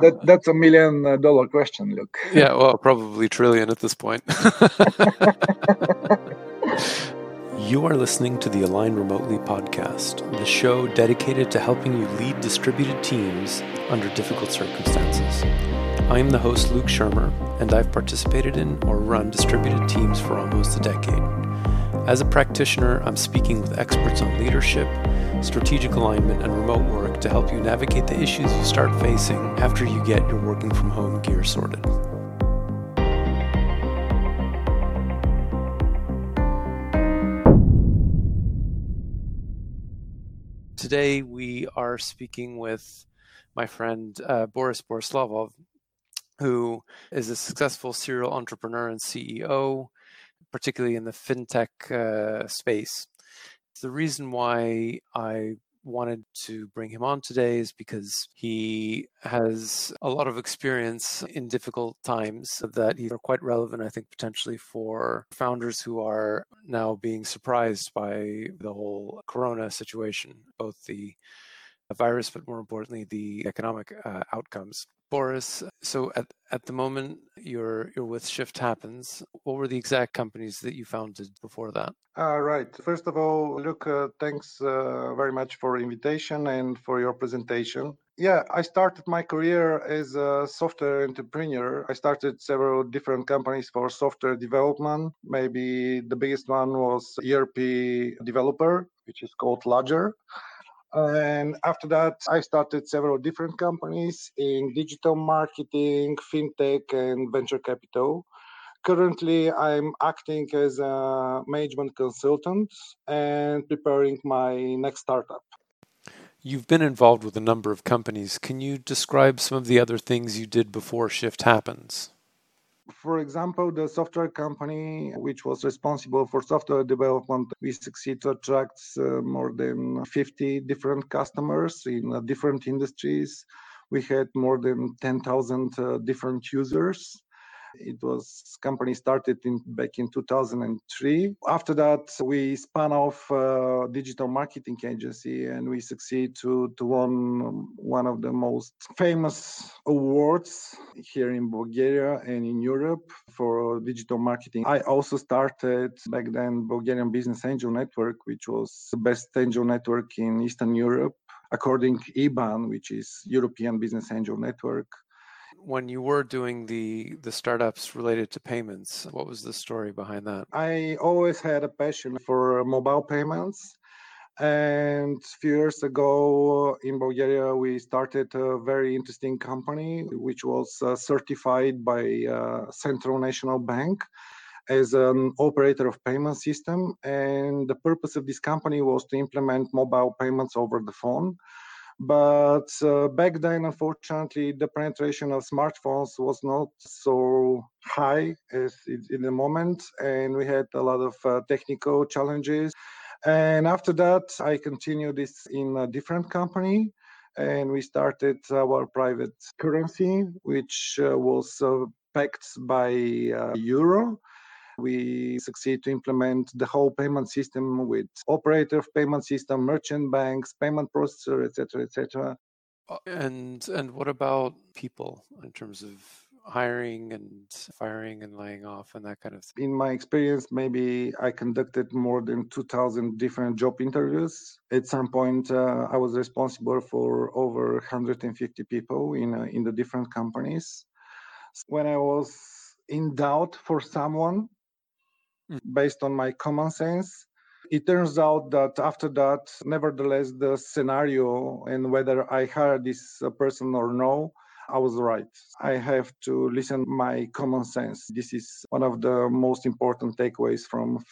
That that's a million uh, dollar question, Luke. Yeah, well, probably trillion at this point. you are listening to the Align Remotely podcast, the show dedicated to helping you lead distributed teams under difficult circumstances. I am the host, Luke Szyrmer, and I've participated in or run distributed teams for almost a decade. As a practitioner, I'm speaking with experts on leadership, strategic alignment, and remote work to help you navigate the issues you start facing after you get your working from home gear sorted. Today, we are speaking with my friend uh, Boris Borislavov, who is a successful serial entrepreneur and CEO particularly in the fintech uh, space. The reason why I wanted to bring him on today is because he has a lot of experience in difficult times that are quite relevant, I think, potentially for founders who are now being surprised by the whole corona situation, both the virus, but more importantly, the economic uh, outcomes. Boris, so at, at the moment you're you're with Shift Happens. What were the exact companies that you founded before that? Uh, right. First of all, Luke, uh, thanks uh, very much for invitation and for your presentation. Yeah, I started my career as a software entrepreneur. I started several different companies for software development. Maybe the biggest one was ERP developer, which is called Ladger. And after that, I started several different companies in digital marketing, fintech, and venture capital. Currently, I'm acting as a management consultant and preparing my next startup. You've been involved with a number of companies. Can you describe some of the other things you did before Shift Happens? For example, the software company, which was responsible for software development, we succeed to attract uh, more than 50 different customers in uh, different industries. We had more than 10,000 uh, different users. It was company started in back in 2003. After that, we spun off a digital marketing agency, and we succeed to to win one of the most famous awards here in Bulgaria and in Europe for digital marketing. I also started back then Bulgarian Business Angel Network, which was the best angel network in Eastern Europe according to EBAN, which is European Business Angel Network when you were doing the the startups related to payments what was the story behind that? I always had a passion for mobile payments. And a few years ago in bulgaria we started a very interesting company which was uh, certified by uh, central national bank as an operator of payment system. And the purpose of this company was to implement mobile payments over the phone but uh, back then, unfortunately, the penetration of smartphones was not so high as in the moment, and we had a lot of uh, technical challenges. And after that, I continued this in a different company, and we started our private currency, which uh, was uh, backed by uh, euro we succeed to implement the whole payment system with operator of payment system, merchant banks, payment processor, etc., etc. Uh, and and what about people in terms of hiring and firing and laying off and that kind of thing? In my experience, maybe I conducted more than 2,000 different job interviews. At some point, uh, I was responsible for over 150 people in, uh, in the different companies. When I was in doubt for someone. Based on my common sense. It turns out that after that, nevertheless, the scenario and whether I hire this uh, person or no, I was right. I have to listen my common sense. This is one of the most important takeaways from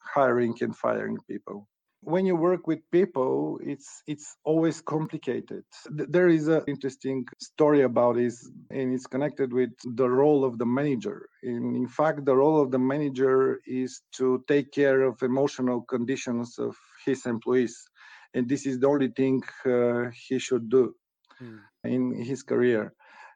hiring and firing people when you work with people it's it's always complicated. There is an interesting story about this and it's connected with the role of the manager. In, in fact the role of the manager is to take care of emotional conditions of his employees. And this is the only thing uh, he should do mm. in his career.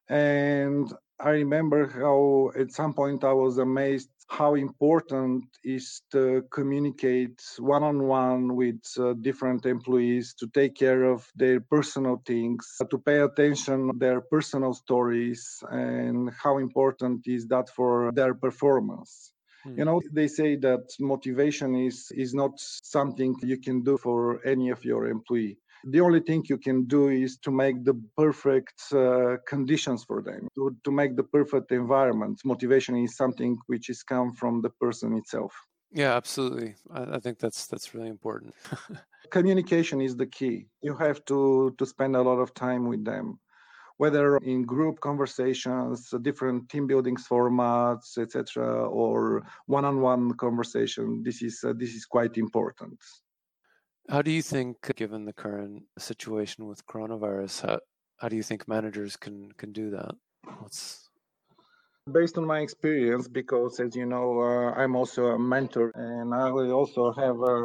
And I remember how at some point I was amazed how important is to communicate one-on-one with uh, different employees to take care of their personal things to pay attention to their personal stories and how important is that for their performance you hmm. know they say that motivation is is not something you can do for any of your employee the only thing you can do is to make the perfect uh, conditions for them to, to make the perfect environment. Motivation is something which is come from the person itself. Yeah absolutely. I, I think that's that's really important. Communication is the key. You have to to spend a lot of time with them whether in group conversations different team buildings formats etc or one-on-one conversation. This is uh, this is quite important how do you think, given the current situation with coronavirus, how, how do you think managers can can do that? What's based on my experience because as you know uh, i'm also a mentor and i also have a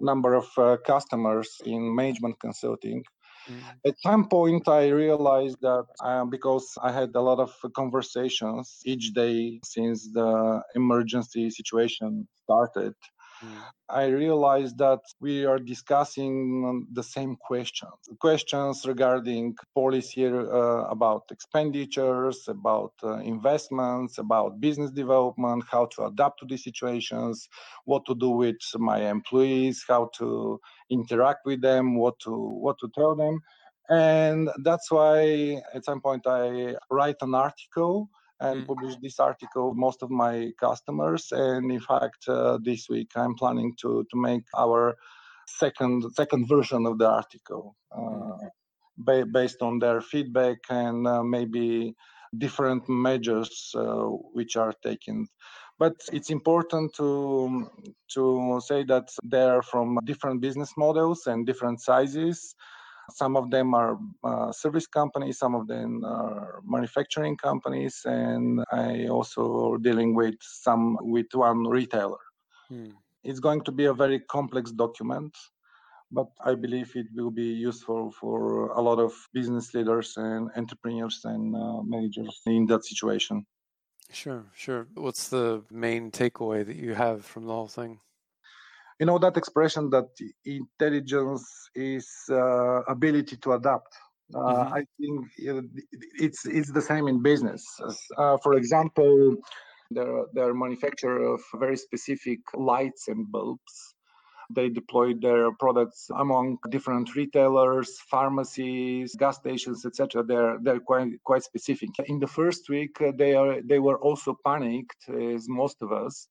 number of uh, customers in management consulting mm. at some point i realized that uh, because i had a lot of conversations each day since the emergency situation started. I realized that we are discussing the same questions. Questions regarding policy uh, about expenditures, about uh, investments, about business development, how to adapt to these situations, what to do with my employees, how to interact with them, what to what to tell them. And that's why at some point I write an article and mm. publish this article most of my customers and in fact uh, this week i'm planning to to make our second second version of the article uh, mm. ba- based on their feedback and uh, maybe different measures uh, which are taken but it's important to to say that they're from different business models and different sizes some of them are uh, service companies, some of them are manufacturing companies, and I also dealing with some with one retailer. Hmm. It's going to be a very complex document, but I believe it will be useful for a lot of business leaders and entrepreneurs and uh, managers in that situation. Sure, sure. What's the main takeaway that you have from the whole thing? You know that expression that intelligence is uh, ability to adapt? Uh, mm-hmm. i think it's it's the same in business. Uh, for example they're, they're manufacturer of very specific lights and bulbs. They deployed their products among different retailers pharmacies gas stations etc they're they're quite quite specific. In the first week they are they were also panicked as most of us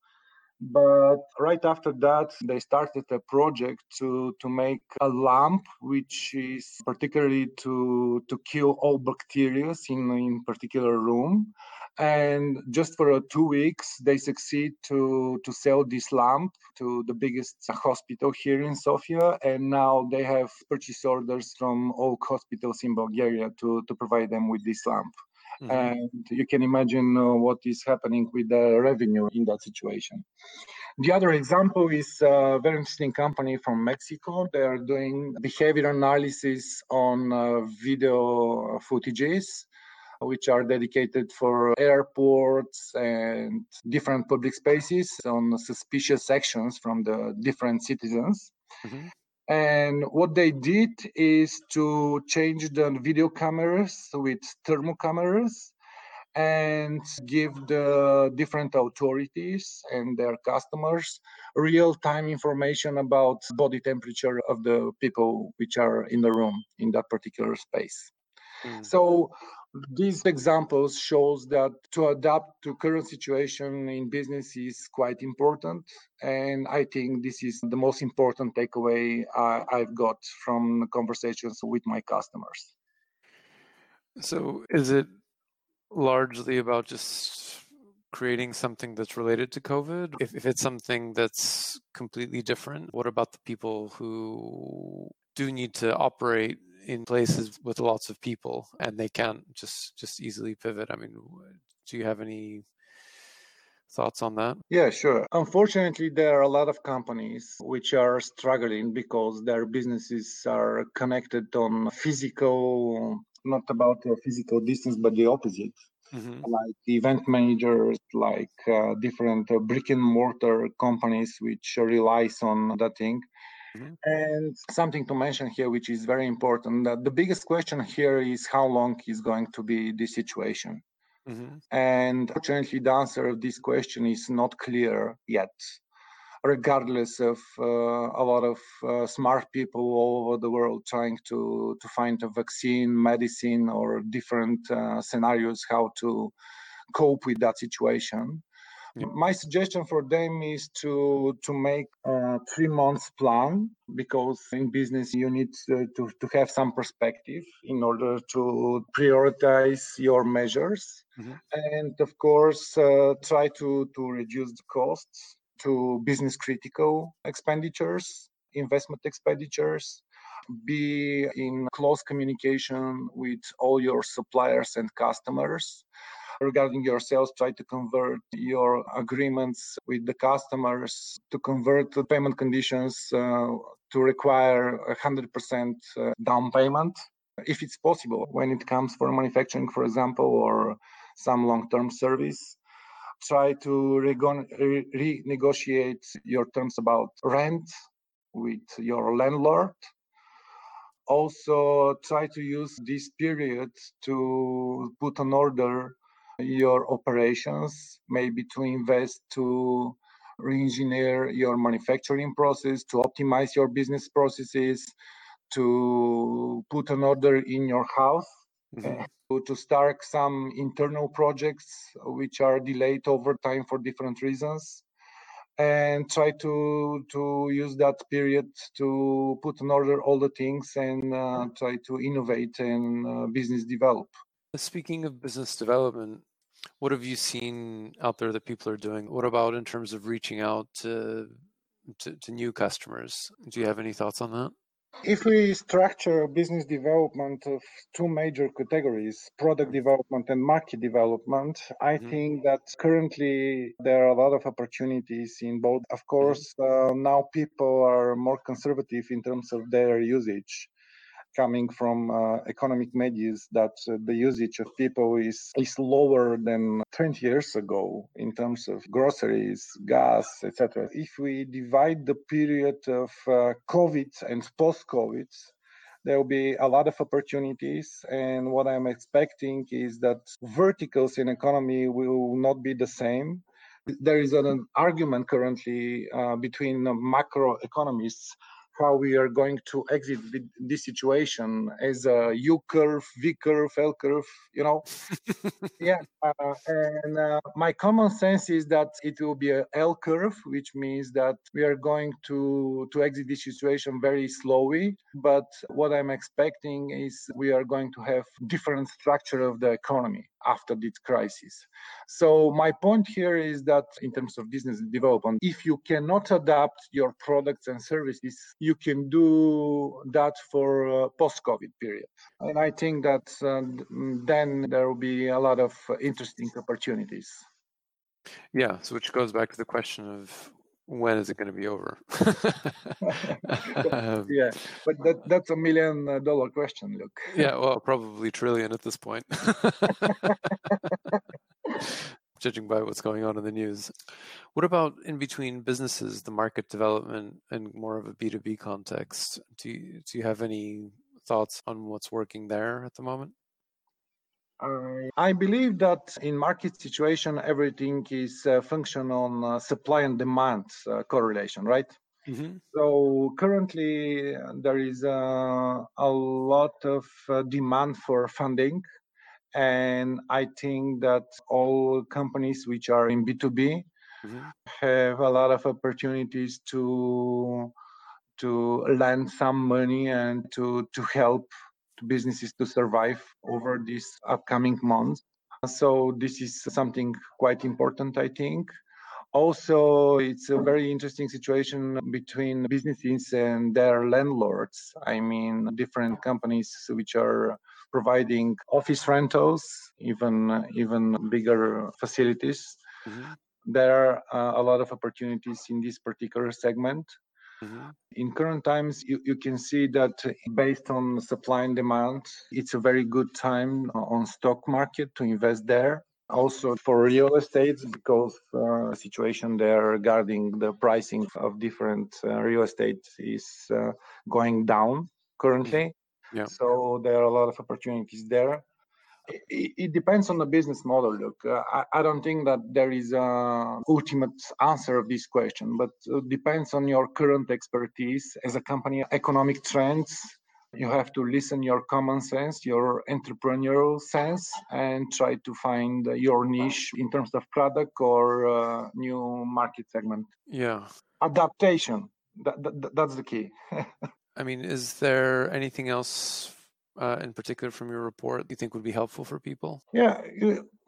but right after that they started a project to to make a lamp which is particularly to to kill all bacteria in in particular room. And just for uh, two weeks they succeed to to sell this lamp to the biggest hospital here in sofia. And now they have purchase orders from all hospitals in bulgaria to to provide them with this lamp Mm-hmm. And you can imagine uh, what is happening with the revenue in that situation. The other example is a very interesting company from Mexico. They are doing behavior analysis on uh, video footages which are dedicated for airports and different public spaces on suspicious actions from the different citizens. Mm-hmm. And what they did is to change the video cameras with thermal cameras and give the different authorities and their customers real-time information about body temperature of the people which are in the room in that particular space. Mm. So these examples shows that to adapt to current situation in business is quite important and i think this is the most important takeaway I, i've got from conversations with my customers. So is it largely about just creating something that's related to covid? If, if it's something that's completely different what about the people who do need to operate in places with lots of people and they can't just just easily pivot i mean do you have any thoughts on that yeah sure unfortunately there are a lot of companies which are struggling because their businesses are connected on physical not about uh, physical distance, but the opposite. Mm-hmm. Like event managers, like uh, different uh, brick and mortar companies which relies on that thing. Mm-hmm. And something to mention here, which is very important, that the biggest question here is how long is going to be this situation. Mm-hmm. And fortunately, the answer of this question is not clear yet regardless of uh, a lot of uh, smart people all over the world trying to to find a vaccine, medicine, or different uh, scenarios how to cope with that situation. My suggestion for them is to to make a three months plan because in business you need to, to, to have some perspective in order to prioritize your measures mm-hmm. and of course uh, try to to reduce the costs to business critical expenditures, investment expenditures, be in close communication with all your suppliers and customers. Regarding your sales, try to convert your agreements with the customers to convert the payment conditions uh, to require 100% uh, down payment if it's possible when it comes for manufacturing, for example, or some long term service try to renegotiate your terms about rent with your landlord. Also, try to use this period to put an order your operations, maybe to invest to re-engineer your manufacturing process, to optimize your business processes, to put an order in your house. Mm-hmm to start some internal projects which are delayed over time for different reasons and try to to use that period to put in order all the things and uh, try to innovate and uh, business develop speaking of business development what have you seen out there that people are doing what about in terms of reaching out to, to, to new customers do you have any thoughts on that if we structure business development of two major categories, product development and market development, I mm-hmm. think that currently there are a lot of opportunities in both. Of mm-hmm. course, mm-hmm. uh, now people are more conservative in terms of their usage coming from uh, economic medias that uh, the usage of people is is lower than 20 years ago in terms of groceries, gas, etc. If we divide the period of uh, COVID and post-COVID, there will be a lot of opportunities and what i'm expecting is that verticals in economy will not be the same there is an argument currently uh, between macro economists how we are going to exit this situation as a U curve, V curve, L curve, you know. yeah, uh, and uh, my common sense is that it will be a L curve, which means that we are going to to exit this situation very slowly. But what I'm expecting is we are going to have different structure of the economy after this crisis. So my point here is that in terms of business development, if you cannot adapt your products and services, you can do that for uh, post-COVID period. And I think that uh, then there will be a lot of interesting opportunities. Yeah, so which goes back to the question of when is it going to be over? um, yeah, but that, that's a million dollar question, Luke. yeah, well, probably trillion at this point. Judging by what's going on in the news. What about in between businesses, the market development and more of a B2B context? Do you, do you have any thoughts on what's working there at the moment? I believe that in market situation, everything is a function on uh, supply and demand uh, correlation, right? Mm-hmm. So currently there is uh, a lot of uh, demand for funding, and I think that all companies which are in B2B mm-hmm. have a lot of opportunities to to lend some money and to to help to businesses to survive over these upcoming months. So this is something quite important, I think. Also, it's a very interesting situation between businesses and their landlords. I mean, different companies which are providing office rentals, even even bigger facilities. Mm-hmm. There are a lot of opportunities in this particular segment Mm-hmm. In current times, you, you can see that based on supply and demand, it's a very good time on stock market to invest there. Also for real estate, because uh, situation there regarding the pricing of different uh, real estate is uh, going down currently. Yeah. So there are a lot of opportunities there it, it, depends on the business model. Look, uh, I, I, don't think that there is a ultimate answer of this question, but it depends on your current expertise as a company, economic trends. You have to listen your common sense, your entrepreneurial sense, and try to find your niche in terms of product or uh, new market segment. Yeah, adaptation. That, that that's the key. I mean, is there anything else uh, in particular from your report you think would be helpful for people? Yeah,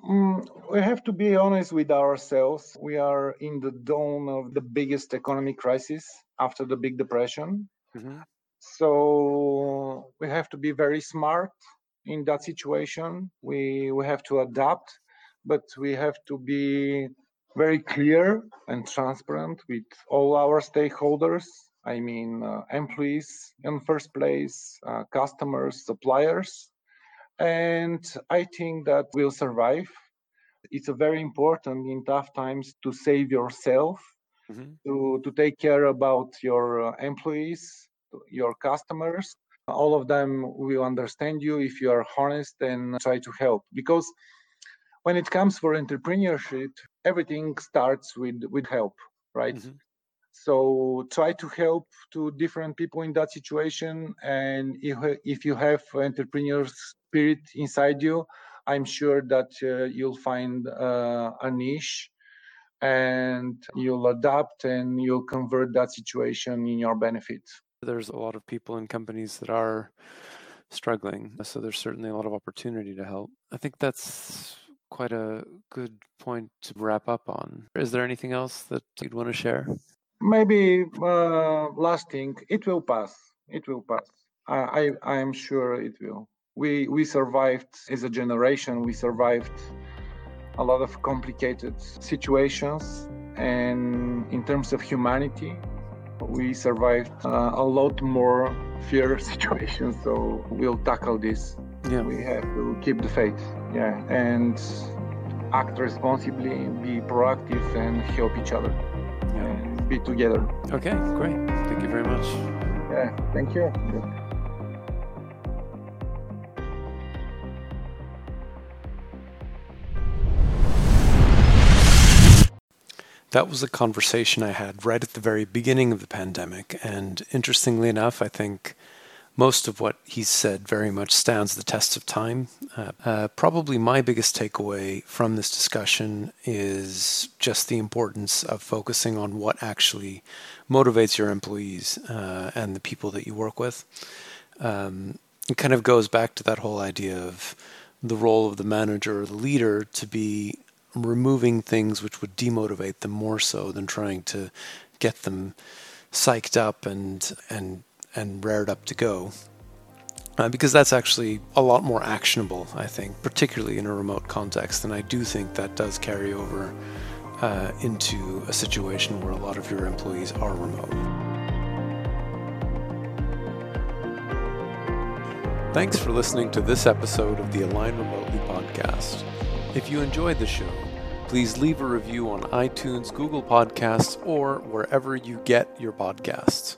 um, we have to be honest with ourselves. We are in the dawn of the biggest economic crisis after the Big Depression. Mm-hmm. So we have to be very smart in that situation. We we have to adapt, but we have to be very clear and transparent with all our stakeholders I mean uh, employees in first place, uh, customers, suppliers, and I think that we'll survive. It's a very important in tough times to save yourself, mm-hmm. to to take care about your uh, employees, your customers. All of them will understand you if you are honest and try to help. Because when it comes for entrepreneurship, everything starts with with help, right? Mm-hmm so try to help to different people in that situation and if, if you have entrepreneur spirit inside you i'm sure that uh, you'll find uh, a niche and you'll adapt and you'll convert that situation in your benefit. There's a lot of people and companies that are struggling so there's certainly a lot of opportunity to help. I think that's quite a good point to wrap up on. Is there anything else that you'd want to share maybe uh, last thing it will pass. It will pass. I i am sure it will. We we survived as a generation we survived a lot of complicated situations and in terms of humanity we survived uh, a lot more fear situations so we'll tackle this. Yeah. We have to keep the faith yeah and act responsibly be proactive and help each other be together. Okay, great. Thank you very much. Yeah, thank you. That was a conversation I had right at the very beginning of the pandemic. And interestingly enough, I think most of what he said very much stands the test of time. Uh, uh, probably my biggest takeaway from this discussion is just the importance of focusing on what actually motivates your employees uh, and the people that you work with. Um, it kind of goes back to that whole idea of the role of the manager or the leader to be removing things which would demotivate them more so than trying to get them psyched up and and and rared up to go. Uh, because that's actually a lot more actionable, I think, particularly in a remote context. And I do think that does carry over uh, into a situation where a lot of your employees are remote. Thanks for listening to this episode of the Align Remotely podcast. If you enjoyed the show, please leave a review on iTunes, Google Podcasts, or wherever you get your podcasts.